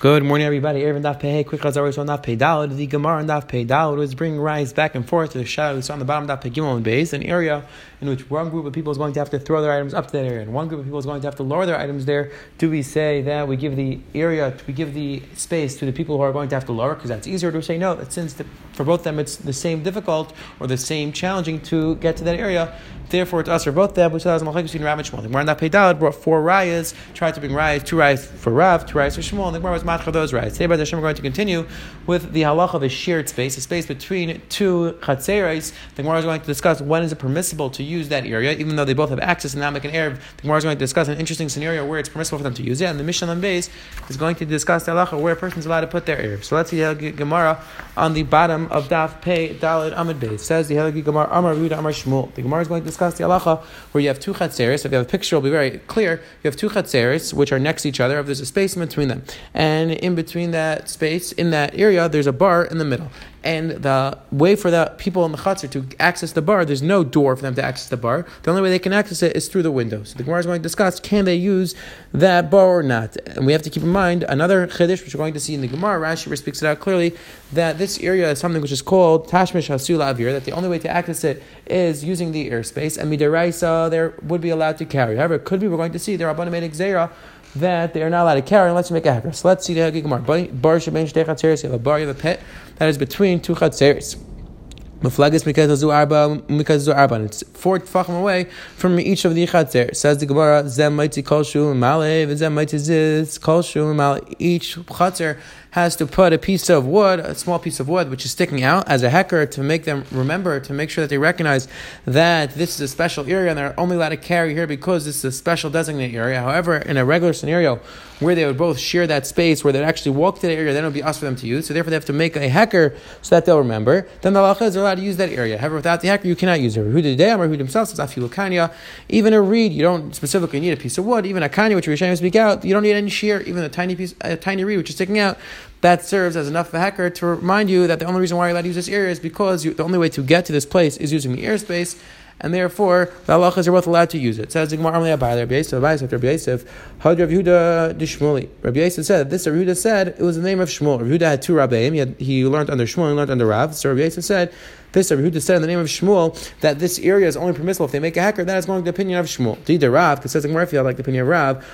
Good morning, everybody. Eruvin Daf Pei, quick always on Daf Pei Dalad. The Gemara on Daf Pei Dalad was bringing rise back and forth to the shadow we on the bottom Daf Pei Gimel and Beis, an area in which one group of people is going to have to throw their items up to that area, and one group of people is going to have to lower their items there. Do we say that we give the area, we give the space to the people who are going to have to lower, because that's easier to say no, that since the, for both of them it's the same difficult or the same challenging to get to that area, therefore it's us for both them, which allows Malchik between Rav and Shmuel. The Gemara Daf Pei Dalad brought four rayas, tried to bring rayas, two rayas for Rav, two rayas for Shmuel, and the Gemara was matcha those rayas. Today, by the Hashem, we're going to continue with the halacha of a shared space, a space between two chatzeres. The Gemara is going to discuss when is it permissible to use that area, even though they both have access and now make an Erev. The Gemara is going to discuss an interesting scenario where it's permissible for them to use it, and the Mishnah on base is going to discuss the halacha where a person is allowed to put their Erev. So let's see the Gemara on the bottom of Daf Pei Dalid Amid Base. Says the Helagi Gemara Amar Ruda Amar Shmuel. The Gemara is going to discuss the halacha where you have two chatzeres. If you have a picture, it'll be very clear. You have two chatzeres which are next to each other. If there's a space in between them, and in between that space, in that area, there's a bar in the middle. And the way for the people in the chutzner to access the bar, there's no door for them to access the bar. The only way they can access it is through the window. So the Gemara is going to discuss can they use that bar or not. And we have to keep in mind another chiddush which we're going to see in the Gemara. Rashi speaks it out clearly that this area is something which is called tashmish hasula avir. That the only way to access it is using the airspace. And midiraisa there would be allowed to carry. However, it could be we're going to see there are abonamed zera that they are not allowed to carry unless you make a hacker. So let's see the Gemara. Bar shebein shtei chatzeres. You have a bar, you have a pit that is between two chatzeres. Maflagas mikazu arba mikazu arba. It's four tfachim away from each of the chatzer. Says the Gemara, zem mighty kolshu male, zem mighty ziz kolshu male. Each chatzer has to put a piece of wood, a small piece of wood, which is sticking out as a hecker to make them remember, to make sure that they recognize that this is a special area and they're only allowed to carry here because this is a special designated area. However, in a regular scenario where they would both share that space, where they'd actually walk to the area, then it would be us for them to use. So therefore, they have to make a hecker so that they'll remember. Then the halacha allowed to use that area. However, without the hacker, you cannot use it. Rehuda himself says afilukanya. Even a reed, you don't specifically need a piece of wood. Even a kanya, which we're to speak out, you don't need any shear. Even a tiny piece, a tiny reed which is sticking out, that serves as enough of a hacker to remind you that the only reason why you're allowed to use this area is because you, the only way to get to this place is using the airspace, and therefore the halachas are both allowed to use it. Says the Gemara only about Rabbi Yosef, Rabbi Yosef, Rabbi Yosef, Had Rabbi Yehuda Dishmuli. Rabbi Yosef said this. Rabbi Yehuda said it was the name of Shmuel. Rabbi Yehuda had two Rabbeim. He, he learned under Shmuel. He learned under Rav. So Rabbi Yosef said this Rabbi Yehuda said in the name of Shmuel that this area is only permissible if they make a hacker. That is going to the opinion of Shmuel. Dida Rav, because says Gemara, if you like the opinion of Rav,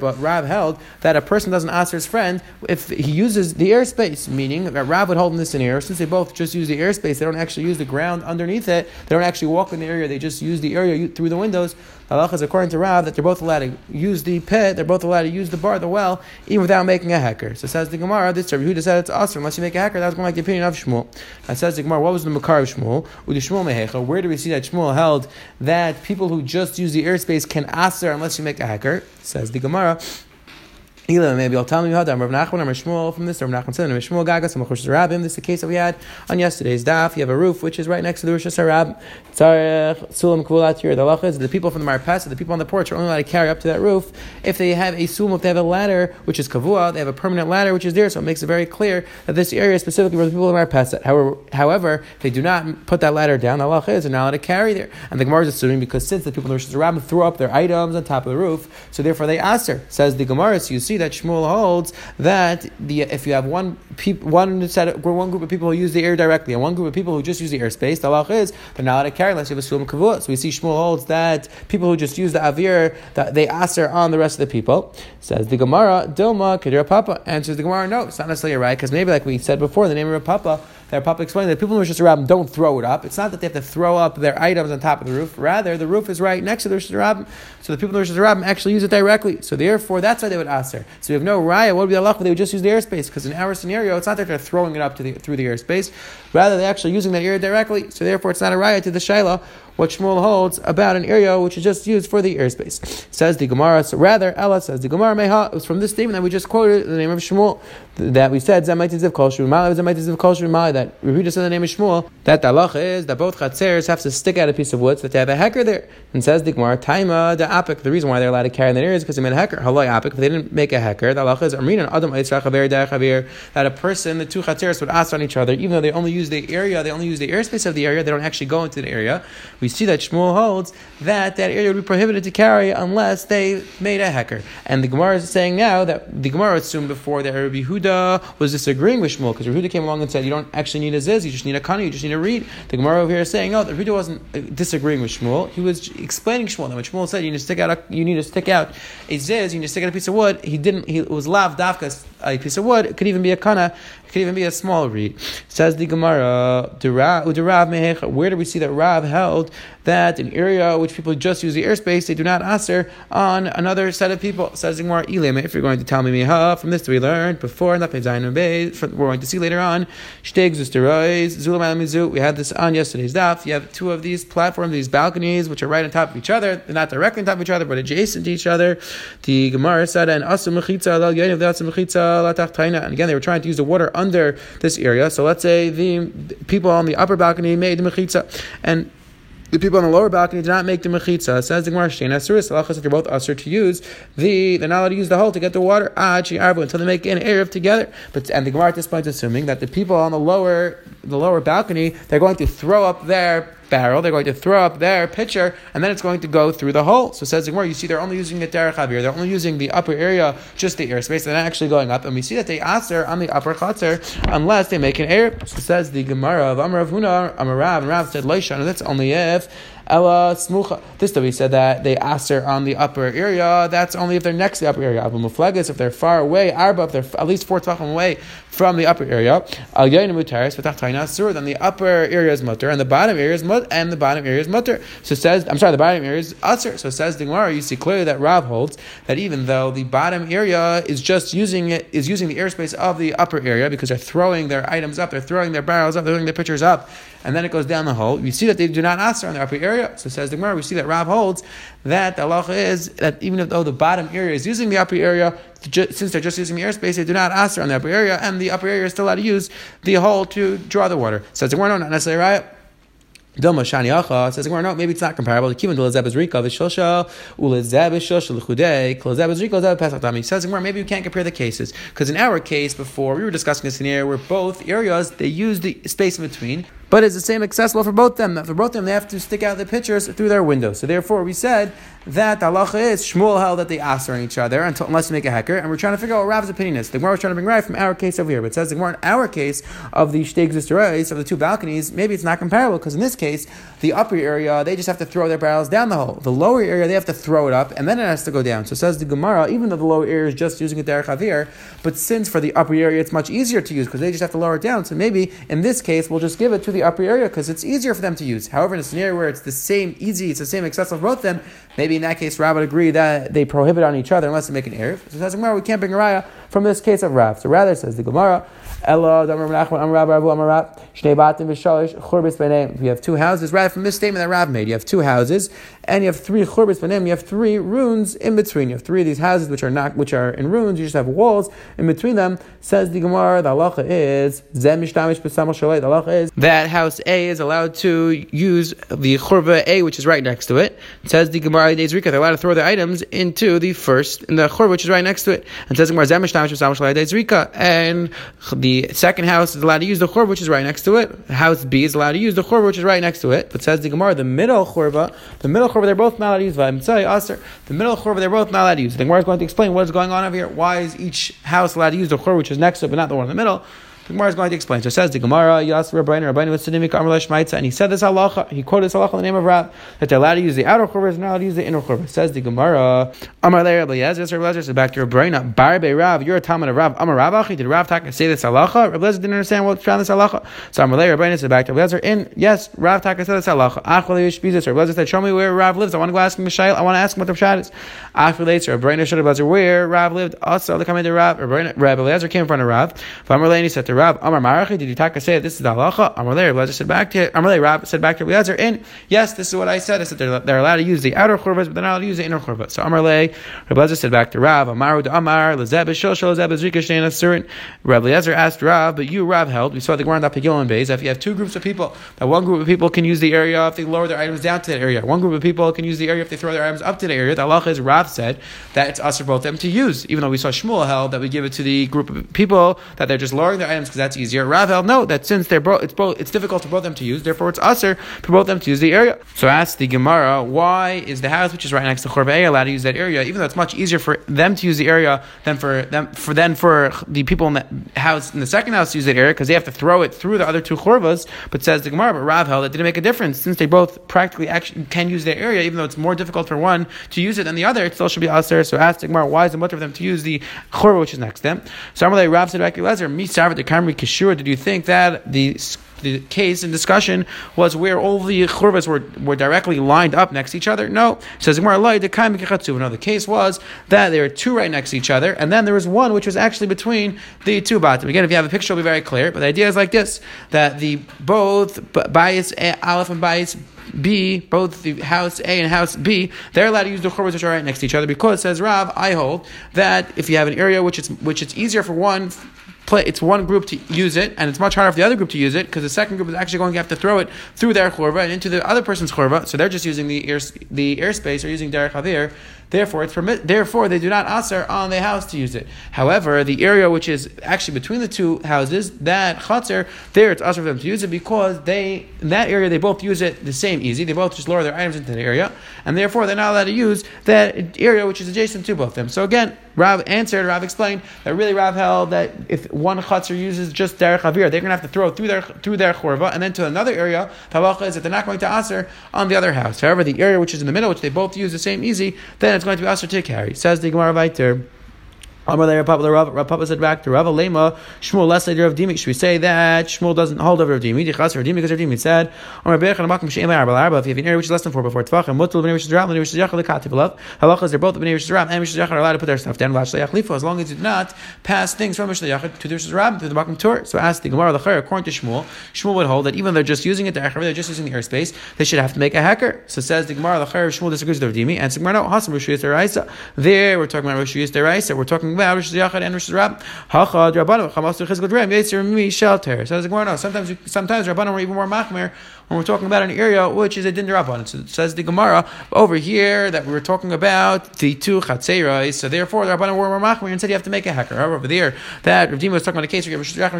but Rav held that a person doesn't ask his friend if he uses the airspace, meaning that Rav would hold in this scenario, since they both just use the airspace, they don't actually use the ground underneath it, they don't actually walk in the area, they just use the area through the windows. Halach is according to Rav that they're both allowed to use the pit, they're both allowed to use the bar, the well, even without making a hacker. So says the Gemara, this Rabbi Yehuda said it's awesome unless you make a hacker. That's going like the opinion of Shmuel. And says the Gemara, what was the Makar of Shmuel? Shmuel mehecha. Where do we see that Shmuel held that people who just use the airspace can aser unless you make a hacker? Says the Gemara. Maybe I'll tell you how Rav Nachman or Shmuel from this. Rav Nachman said, Shmuel Gagas, Machush Rabbim. This is the case that we had on yesterday's daf. You have a roof which is right next to the Rosh Hashanah. Tzarech Sulam. The halacha is the people from the Marpesa, the people on the porch, are only allowed to carry up to that roof if they have a sulam, if they have a ladder which is kavua, they have a permanent ladder which is there. So it makes it very clear that this area is specifically for the people in Marpesa. However, however, if they do not put that ladder down, the halacha is they're not allowed to carry there. And the Gemara is assuming because since the people in the Rosh Hashanah threw up their items on top of the roof, so therefore they asked her. Says the Gemara, so you see that Shmuel holds that the if you have one peop, one set one group of people who use the air directly and one group of people who just use the airspace, the halach is they're not allowed to carry unless you have a sulam kavua. So we see Shmuel holds that people who just use the avir that they aser on the rest of the people. Says the Gemara, Dilma Kedira Papa answers the Gemara, no, it's not necessarily right because maybe like we said before, the name of Papa that Papa explained that people in Rosh Hashanah don't throw it up. It's not that they have to throw up their items on top of the roof. Rather, the roof is right next to the Hashanah, so the people in the Rosh Hashanah actually use it directly. So therefore, that's why they would ask her. So we have no raya. What would be the halach? They would just use the airspace because in our scenario, it's not that they're throwing it up the, through the airspace. Rather, they're actually using that area directly. So therefore, it's not a raya to the shaila what Shmuel holds about an area which is just used for the airspace. Says the Gemara, so rather, Ella says the Gemara Meha, it was from this statement that we just quoted the name of Shmuel, that we said, Zamaitiziv Kol Shmuel, Zamaitiziv Kol Shmuel, that Rehuda said the name of Shmuel, that the halacha is that both chatzers have to stick out a piece of wood so that they have a hecker there. And says the Gemara, Taima, the apik, the reason why they're allowed to carry in that area is because they made a hecker. Haloi apik, if they didn't make a hecker, the halacha is Amrina, Adam that a person, the two chatzers would ask on each other, even though they only use the area, they only use the airspace of the area, they don't actually go into the area. We we see that Shmuel holds that that area would be prohibited to carry unless they made a hecker. And the Gemara is saying now that the Gemara assumed before that Rabbi Huda was disagreeing with Shmuel because Rabbi Huda came along and said you don't actually need a ziz, you just need a kani, you just need a reed. The Gemara over here is saying no, the Huda wasn't uh, disagreeing with Shmuel. He was explaining Shmuel. That when Shmuel said you need to stick out a, you need to stick out a ziz, you need to stick out a piece of wood, he didn't. He was lav dafkas a piece of wood. It could even be a kana. It could even be a small reed. Says the Gemara, where do we see that Rav held that an area which people just use the airspace, they do not answer on another set of people? Says the Gemara, if you're going to tell me from this we learned before, we're going to see later on, we had this on yesterday's daf. You have two of these platforms, these balconies, which are right on top of each other. They're not directly on top of each other, but adjacent to each other. The Gemara said, and and again, they were trying to use the water under this area. So let's say the people on the upper balcony made the mechitza, and the people on the lower balcony did not make the mechitza. Says the Gemara, Shein Asuris, they're both usher to use the, they're not allowed to use the hole to get the water, until they make an Erev together. But, and the Gemara at this point is assuming that the people on the lower, the lower balcony, they're going to throw up their barrel, they're going to throw up their pitcher, and then it's going to go through the hole. So says Gemara, you see, they're only using the derech avir, they're only using the upper area, just the airspace, they're not actually going up. And we see that they aser on the upper chatzar unless they make an air. So says the Gemara of Amar Huna, Amarav, and Rav said Leishan, and that's only if Ella smucha. This that we said that they aser on the upper area. That's only if they're next to the upper area. Abu muflegas if they're far away. Arba if they're at least four tachim away from the upper area. Al yayin mutaris v'tachtayna Then the upper area is mutter and the bottom area is mut and the bottom area is mutter. So it says I'm sorry, the bottom area is aser. So it says the. You see clearly that Rav holds that even though the bottom area is just using it is using the airspace of the upper area because they're throwing their items up, they're throwing their barrels up, they're throwing their pitchers up, and then it goes down the hole. You see that they do not aser on the upper area. So says the Gemara, we see that Rav holds that the halacha is that even though the bottom area is using the upper area, since they're just using the airspace, they do not ask on the upper area, and the upper area is still allowed to use the hole to draw the water. Says the Gemara, no, not necessarily right. Dilma Shani Acha says, no, maybe it's not comparable. The Kivan Lezeb is Rika, Vishosha, Ulezeb is Shosha, Lechudei, Klezeb is Rika, Lezeb Pesach He says, maybe we can't compare the cases. Because in our case before, we were discussing a scenario where both areas, they use the space in between. But it's the same accessible for both them. For both them, they have to stick out the pictures through their window. So therefore, we said that the halacha is Shmuel held that they ask on each other until, unless you make a hecker, and we're trying to figure out what Rav's opinion is. The Gemara was trying to bring right from our case over here, but it says the Gemara in our case of the shteg of the two balconies, maybe it's not comparable because in this case, the upper area they just have to throw their barrels down the hole. The lower area they have to throw it up, and then it has to go down. So it says the Gemara, even though the lower area is just using a derech avir, but since for the upper area it's much easier to use because they just have to lower it down, so maybe in this case we'll just give it to the upper area because it's easier for them to use. However, in a scenario where it's the same easy, it's the same accessible for both of them, maybe in that case Rav would agree that they prohibit on each other unless they make an erev. So says Gemara, we can't bring a raya from this case of Rav. So rather says the Gemara, Ella, We have two houses. Rather, from this statement that Rav made, you have two houses, and you have three churbis b'neim. You have three runes in between. You have three of these houses which are not, which are in ruins. You just have walls in between them. Says the Gemara, the halacha is zem mishtamish b'samol The halacha is that house A is allowed to use the churba A, which is right next to it. says the Gemara, they're allowed to throw their items into the first, in the churba, which is right next to it. And says the Gemara, zem mishtamish b'samol and the second house is allowed to use the churba, which is right next to it. House B is allowed to use the churba, which is right next to it. But says the Gemara, the middle churba, the middle churba, they're both not allowed to use. The middle churba, they're both not allowed to use. The Gemara is going to explain what is going on over here. Why is each house allowed to use the churba, which is next to it, but not the one in the middle? The Gemara is going to explain. So it says the Gemara, Yas Rabbeinu, Rabbeinu was Sidimik Amrlesh Maitza, and he said this halacha, he quoted this halacha in the name of Rab, that they're allowed to use the outer churba, not allowed to use the inner churba. Says the Gemara, Amar Le Rabbi Yezer, Rabbi Yezer said back to Rabbeinu, Barbe Rav, you're a Talmud of Rav, Amar Ravachi, did Rav Taka say this halacha? Rabbi Yezer didn't understand what's found this halacha. So Amar Le Rabbeinu said back to Rabbi Yezer, in, yes, Rav Taka said this halacha. Yishbizis, Rabbi Yezer said, show me where Rav lives, I want to go ask him Mishail, I want to ask him what the Pshat is. Achvali Yishbizis, Rabbi Yezer, Rabbi Yezer, where Rav lived, also the coming to Rav, Rabbi Yezer came in front of Rav, Amar Le, he said to Rav, Amar Marachi, did you taka say this is the halacha? Amalei Rabbi said back to Amalei Rab said back to Rabbi and yes, this is what I said. I said they're, they're allowed to use the outer churvas, but they're not allowed to use the inner churvas. So Amalei Rabbi said back to Rav Amaru to Amar Lezeb Shoshel Lezeb Zrika Shnei Certain. Rabbi Eliezer asked Rav, but you Rav held. We saw the Gemara Pagil and Beis. If you have two groups of people, that one group of people can use the area if they lower their items down to that area. One group of people can use the area if they throw their items up to the area. The halacha is Rav said that it's us for both them to use. Even though we saw Shmuel held that we give it to the group of people that they're just lowering their items because that's easier. Rav held no that since they're both it's both it's difficult for both them to use, therefore it's usher for both them to use the area. So ask the Gemara, why is the house which is right next to Chorvei allowed to use that area, even though it's much easier for them to use the area than for them for then for the people in the house in the second house to use that area because they have to throw it through the other two chorvas. But says the Gemara, but Rav held it didn't make a difference since they both practically actually can use their area, even though it's more difficult for one to use it than the other. It still should be usher. So ask the Gemara, why is it much for them to use the chorva which is next to them? So Amalei Rav said, "Lezer mi the kishur." Did you think that the the case in discussion was where all the churvas were, were directly lined up next to each other. No, says Gemara No, the case was that there were two right next to each other, and then there was one which was actually between the two bottom. Again, if you have a picture, it'll be very clear. But the idea is like this: that the both bias aleph and bias B, both the house A and house B, they're allowed to use the churvas which are right next to each other because says Rav, I hold that if you have an area which it's which it's easier for one play, it's one group to use it, and it's much harder for the other group to use it because the second group is actually going to have to throw it through their chorva and into the other person's chorva. So they're just using the air, the airspace or using derech havir. Therefore, it's permit. Therefore, they do not aser on the house to use it. However, the area which is actually between the two houses, that chatzar, there it's aser for them to use it because they in that area they both use it the same easy. They both just lower their items into the area, and therefore they're not allowed to use that area which is adjacent to both of them. So again, Rav answered, Rav explained that really Rav held that if one chutzner uses just derech avir, they're going to have to throw through their through their chorva and then to another area. Halacha is that they're not going to aser on the other house. However, the area which is in the middle, which they both use the same easy, then it's going to be aser to carry. Says the Gemara Viter. Amar there, Papa Rav, Rav Papa said back to Rav Lema, Shmuel less later of Dimi. Should we say that Shmuel doesn't hold over Rav Dimi? Dichas Rav Dimi because Rav Dimi said, Amar Berach and Makim Sheim Arba Arba. If you have an area which is less than four before Tvach and Mutal Bnei Rishis Rav, Bnei Rishis Yachal Lekati Belav. Halachas they're both Bnei Rishis Rav and Rishis Yachal are allowed to put their stuff down. Vash Leachlifu as long as you do not pass things from Rishis Yachal to the Rishis Rav to the Makim Tur. So ask the Gemara Lachar according to Shmuel, Shmuel would hold that even though they're just using it, they're just using the airspace, they should have to make a hacker. So says the Gemara Lachar Shmuel disagrees with Rav Dimi and Gemara no Hasam Rishis Deraisa. There we're talking about Rishis Deraisa. We're talking Sometimes sometimes Rabbanu were even more machmer when we're talking about an area which is a din rabban. So it says the Gemara over here that we were talking about the two chatzerais. So therefore, the rabbanon were more machmer and said you have to make a hacker. However, over there, that Rav Dima was talking about a case where you have a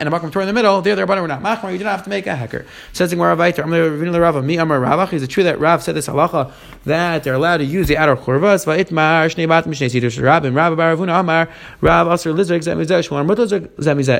and a makom in the middle. There, the rabbanon were not machmer. You do not have to make a hacker. Says the Gemara Vayter. I'm going to Rav Mi Amar Ravach. Is it true that Rav said this halacha that they're allowed to use the outer churvas? Va'itmar shnei bat mishnei and Rav Baravuna Amar Rav.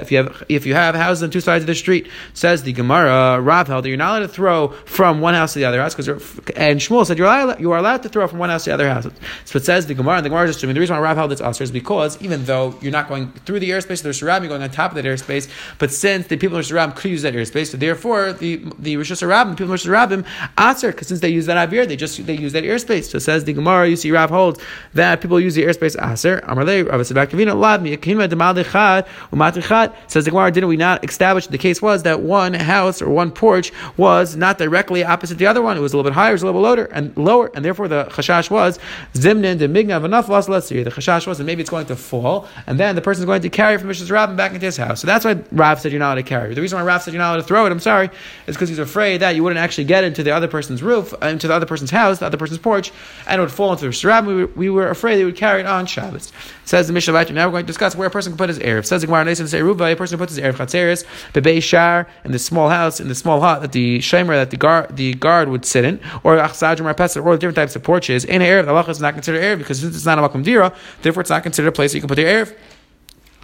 If you have if you have houses on two sides of the street, says the Gemara Rav held that you're not allowed to throw from one house to the other house, because and Shmuel said you're allowed, you are allowed to throw from one house to the other house. So it says the Gemara, and the Gemara is assuming the reason why Rav held this usher is because even though you're not going through the airspace of the Rishon you're going on top of that airspace, but since the people of Rishon could use that airspace, so therefore the the Rishon Rabbim, the people of Rishon Rabbim, answer because since they use that avir, they just they use that airspace. So it says the Gemara, you see Rav holds that people use the airspace aser. Amarle Rav Sebakavina Lad Miyakima Demal Umatichat says the Gemara, didn't we not establish the case was that one house or one porch was not directly opposite the other one. It was a little bit higher, it was a little bit lower, and lower, and therefore the chashash was zimnin de migna enough lost let's see. The chashash was that maybe it's going to fall, and then the person is going to carry from Mishra's Rav back into his house. So that's why Rav said you're not allowed to carry. The reason why Rav said you're not allowed to throw it, I'm sorry, is because he's afraid that you wouldn't actually get into the other person's roof, uh, into the other person's house, the other person's porch, and it would fall into the Rav. We we were afraid they would carry it on Shabbos. Says the Mishnah Now we're going to discuss where a person can put his erev. Says the Gemara a person who puts his erev chatzeres, bebe shar in the small house, in the small hut that the shamer that the guard the guard would sit in, or achsaj or or different types of porches. In erev, the halacha is not considered erev because since it's not a makom dira, therefore it's not considered a place that you can put your erev.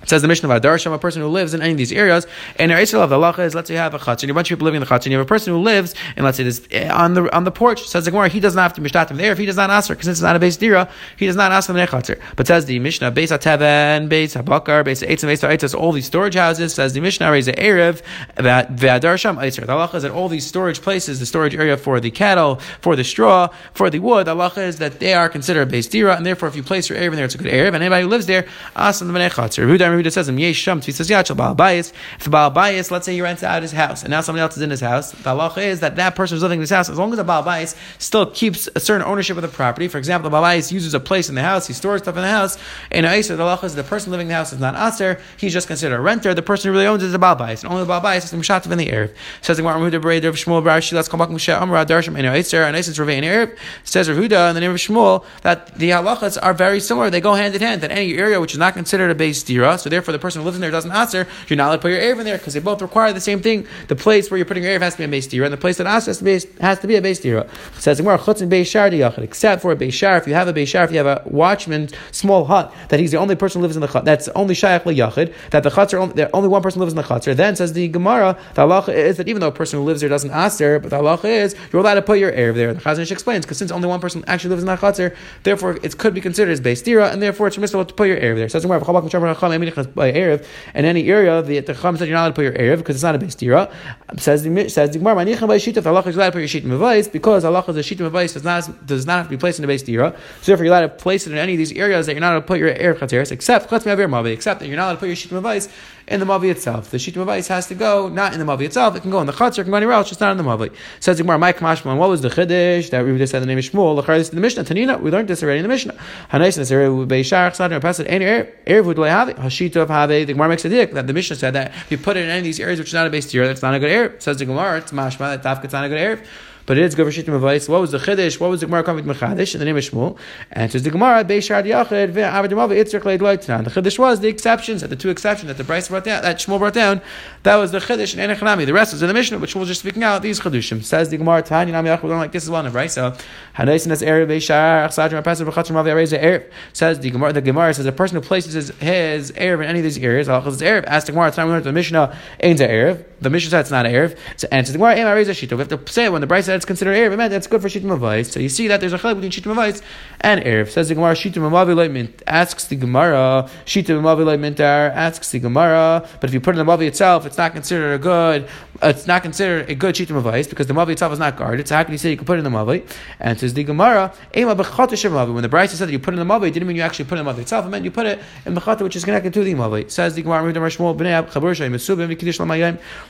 It says the mission of Adarsham, a person who lives in any of these areas, and Israel of the halacha is let's say you have a have a bunch of people living in the chutz, and you have a person who lives, and let's say this eh, on the on the porch. Says the Gemara, he does not have to mishtatim there if he does not ask her, because it's not a base dira, he does not ask them nechutzer. But says the Mishnah, base ateven, base habakar, base eitzim, base eitzim, all these storage houses. Says the Mishnah, raise the erev that ve'adarsham Israel. The halacha is that all these storage places, the storage area for the cattle, for the straw, for the wood, the halacha is that they are considered a base dira, and therefore if you place your erev in there, it's a good erev, and anybody who lives there, ask them the Yehuda says, Yesh he says, Yachal Baal Bayis. If the Baal Bayis, let's say he rents out his house, and now somebody else is in his house, the halacha is that that person who's living in his house, as long as the Baal Bayis still keeps a certain ownership of the property, for example, the Baal Bayis uses a place in the house, he stores stuff in the house, in Aser, the halacha is the person living in the house is not Aser, he's just considered a renter, the person who really owns it is a Baal Bayis, and only the Baal Bayis is the Mishativ in the Erev. Says the Gemara, Rav Shmuel Barashi, let's come back Moshe Amra Darsham and Aser, and Ravei in Erev. Says Rav in the name of Shmuel that the halachas are very similar, they go hand in hand, that any area which is not considered a base dira. So therefore, the person who lives in there doesn't aser. You're not allowed to put your erev in there because they both require the same thing. The place where you're putting your erev has to be a base dira, and the place that aser has to be has to be a base dira. Says more chutz and beis shar except for a beis shar. If you have a beis shar, if you have a watchman small hut that he's the only person who lives in the hut, that's only shayach liyachid. That the chutzner only, only one person lives in the chutzner. Then says the Gemara, the halacha is that even though a person who lives there doesn't aser, but the halacha is you're allowed to put your erev there. The Chazon explains because since only one person actually lives in that chutzner, therefore it could be considered as beis dira, and therefore it's permissible to put your erev there. Says the Gemara, and any area the the Chacham said you're not allowed to put your erev because it's not a beis dira. Says the says the Gemara, the halacha is allowed to put your sheet in because halacha is a sheet does not does not have to be placed in a beis dira. So therefore you're allowed to place it in any of these areas that you're not allowed to put your erev chatzeres, except except that you're not allowed to put your sheet mavais in the Mavi itself. The Shita Mavais has to go not in the Mavi itself, it can go in the Chatzar, it can go anywhere else, just not in the Mavi. Says Gemara, Mike Mashman, what was the Chiddush that we just said the name of Shmuel? The this the Mishnah. Tanina, we learned this already in the Mishnah. Hanais and Sarah would be Shar Chsadr Pesach, any Erev would have Hashita of Have, the Gemara makes a dick that the Mishnah said that if you put it in any of these areas which is not a base tier, that's not a good Erev. Says the Gemara, it's Mashma, that Tafkat's not a good Erev but it is for shittim advice. What was the chiddush? What was the Gemara coming with mechadish in the name of Shmuel? And says the Gemara beishar yachid ve'avadimava itzrich leid. The chiddush was the exceptions, that the two exceptions that the Braisa brought down, that Shmuel brought down. That was the chiddush in Enechanami. The rest was in the Mishnah, which Shmuel just speaking out these chidushim. Says the Gemara Tanya Nami Yachid. Like this is one of right. So hanaisin as erev beishar achsadrim apasim mavi areza erev. Says the Gemara. The Gemara says a person who places his, his erev in any of these areas, halachas is erev. Ask the Gemara. Time we learned the Mishnah ain't erev. The Mishnah said it's not erev. So, and it's the Gemara. We have to say when the Braisa said it's considered erev. Meant that's good for Shittim Avais. So you see that there's a chilek between Shittim Avais and Erev. Says the Gemara, Shittim Amavi mint. Asks the Gemara, Shittim Amavi Mintar. Asks the Gemara, but if you put in the Mavi itself, it's not considered a good. It's not considered a good Shittim Avais because the Mavi itself is not guarded. So how can you say you can put in the Mavi? And says the Gemara, Ema. When the Braisa said that you put in the Mavi, it didn't mean you actually put in the Mavi itself. It meant you put it in Bechata, which is connected to the Mavi. Says the Gemara,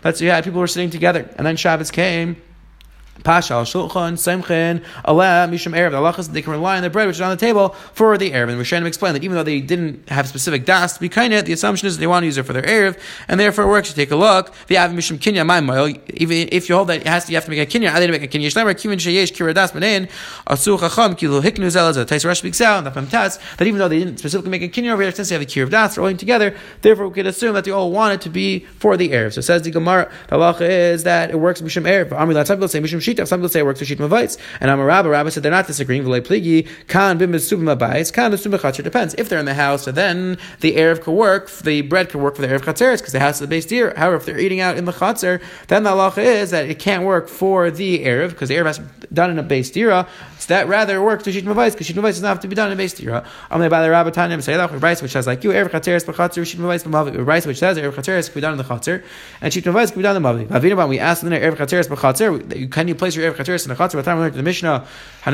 Let's say yeah, people were sitting together, and then Shabbos came. Pasha shulchan semchen aleh mishum erev. The they can rely on the bread which is on the table for the erev. And Rishonim explain that even though they didn't have specific das to be kind of, the assumption is that they want to use it for their erev, and therefore it works. You take a look. The av mishum kinya my Even if you hold that it has to, you have to make a kinya. I didn't make a kinya. Shlemer kivin sheyesh kiradas menin asu chacham kilu hiknu zel as a Tais Rosh speaks out the tats that even though they didn't specifically make a kinya over here, since they have a kir of das rolling together, therefore we can assume that they all want it to be for the erev. So says the Gemara, the halacha is that it works mishum erev. Amri la say mishum Some people say it works for Shit Mavitz. And I'm a rabbi. Rabbi said they're not disagreeing. V'lei pligi kan bim besubim abayis kan chatzir. Depends. If they're in the house, so then the erev could work. The bread could work for the erev chatzeres because the house is the base deer. However, if they're eating out in the chatzer, then the halacha is that it can't work for the erev because the erev has done in a base dira. So that rather it works to Shit Mavitz because Shit Mavitz does not have to be done in a base dira. I'm going to buy the rabbi tanim say that Braisa which says like you erev chatzeres b'chatzer Shit Mavitz b'mavi. Braisa which says erev chatzeres can be done in the chatzer and Shit Mavitz can be done in the mavi. We asked there erev chatzeres b'chatzer. Can you place your erev chatzeres in the chatzer? By the time we learned the Mishnah, the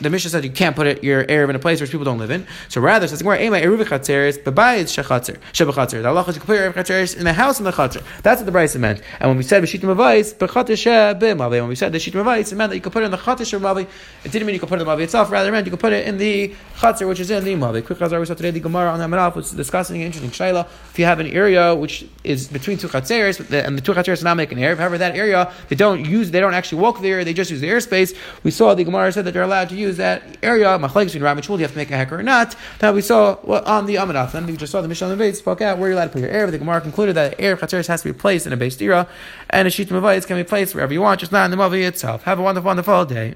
the Mishnah said you can't put it, your Erev in a place where people don't live in. So rather, says where Ema Eruv Chatzeres, Bebayit Shechatzer, Shebachatzer. The Allah is you can put your Erev Chatzeres in the house in the Chatzer. That's what the Braisa meant. And when we said Beshitim Avais, Bechatzer Shebimave, when we said the Shitim Avais, it meant that you could put it in the Chatzer Shebimave. It didn't mean you could put it in the Mavi itself, rather it meant you could put it in the Chatzer, which is in the Mavi. Quick Chazar, we saw today the Gemara on Hamanaf was discussing an interesting Shaila. If you have an area which is between two Chatzeres, and the two Chatzeres not making Erev, however, that area, they don't use, they don't actually walk there, they just use the airspace. We saw the Gemara said that they're allowed to use that area, Machlek between Ram and Shmuel, you have to make a hecker or not. Now we saw well, on the Amanaf. Then we just saw the Mishnah and the base spoke out where you're allowed to put your air. The Gemara concluded that air Chatzeres has to be placed in a base dira, and a sheet Mavayis can be placed wherever you want, just not in the movie itself. Have a wonderful, wonderful day.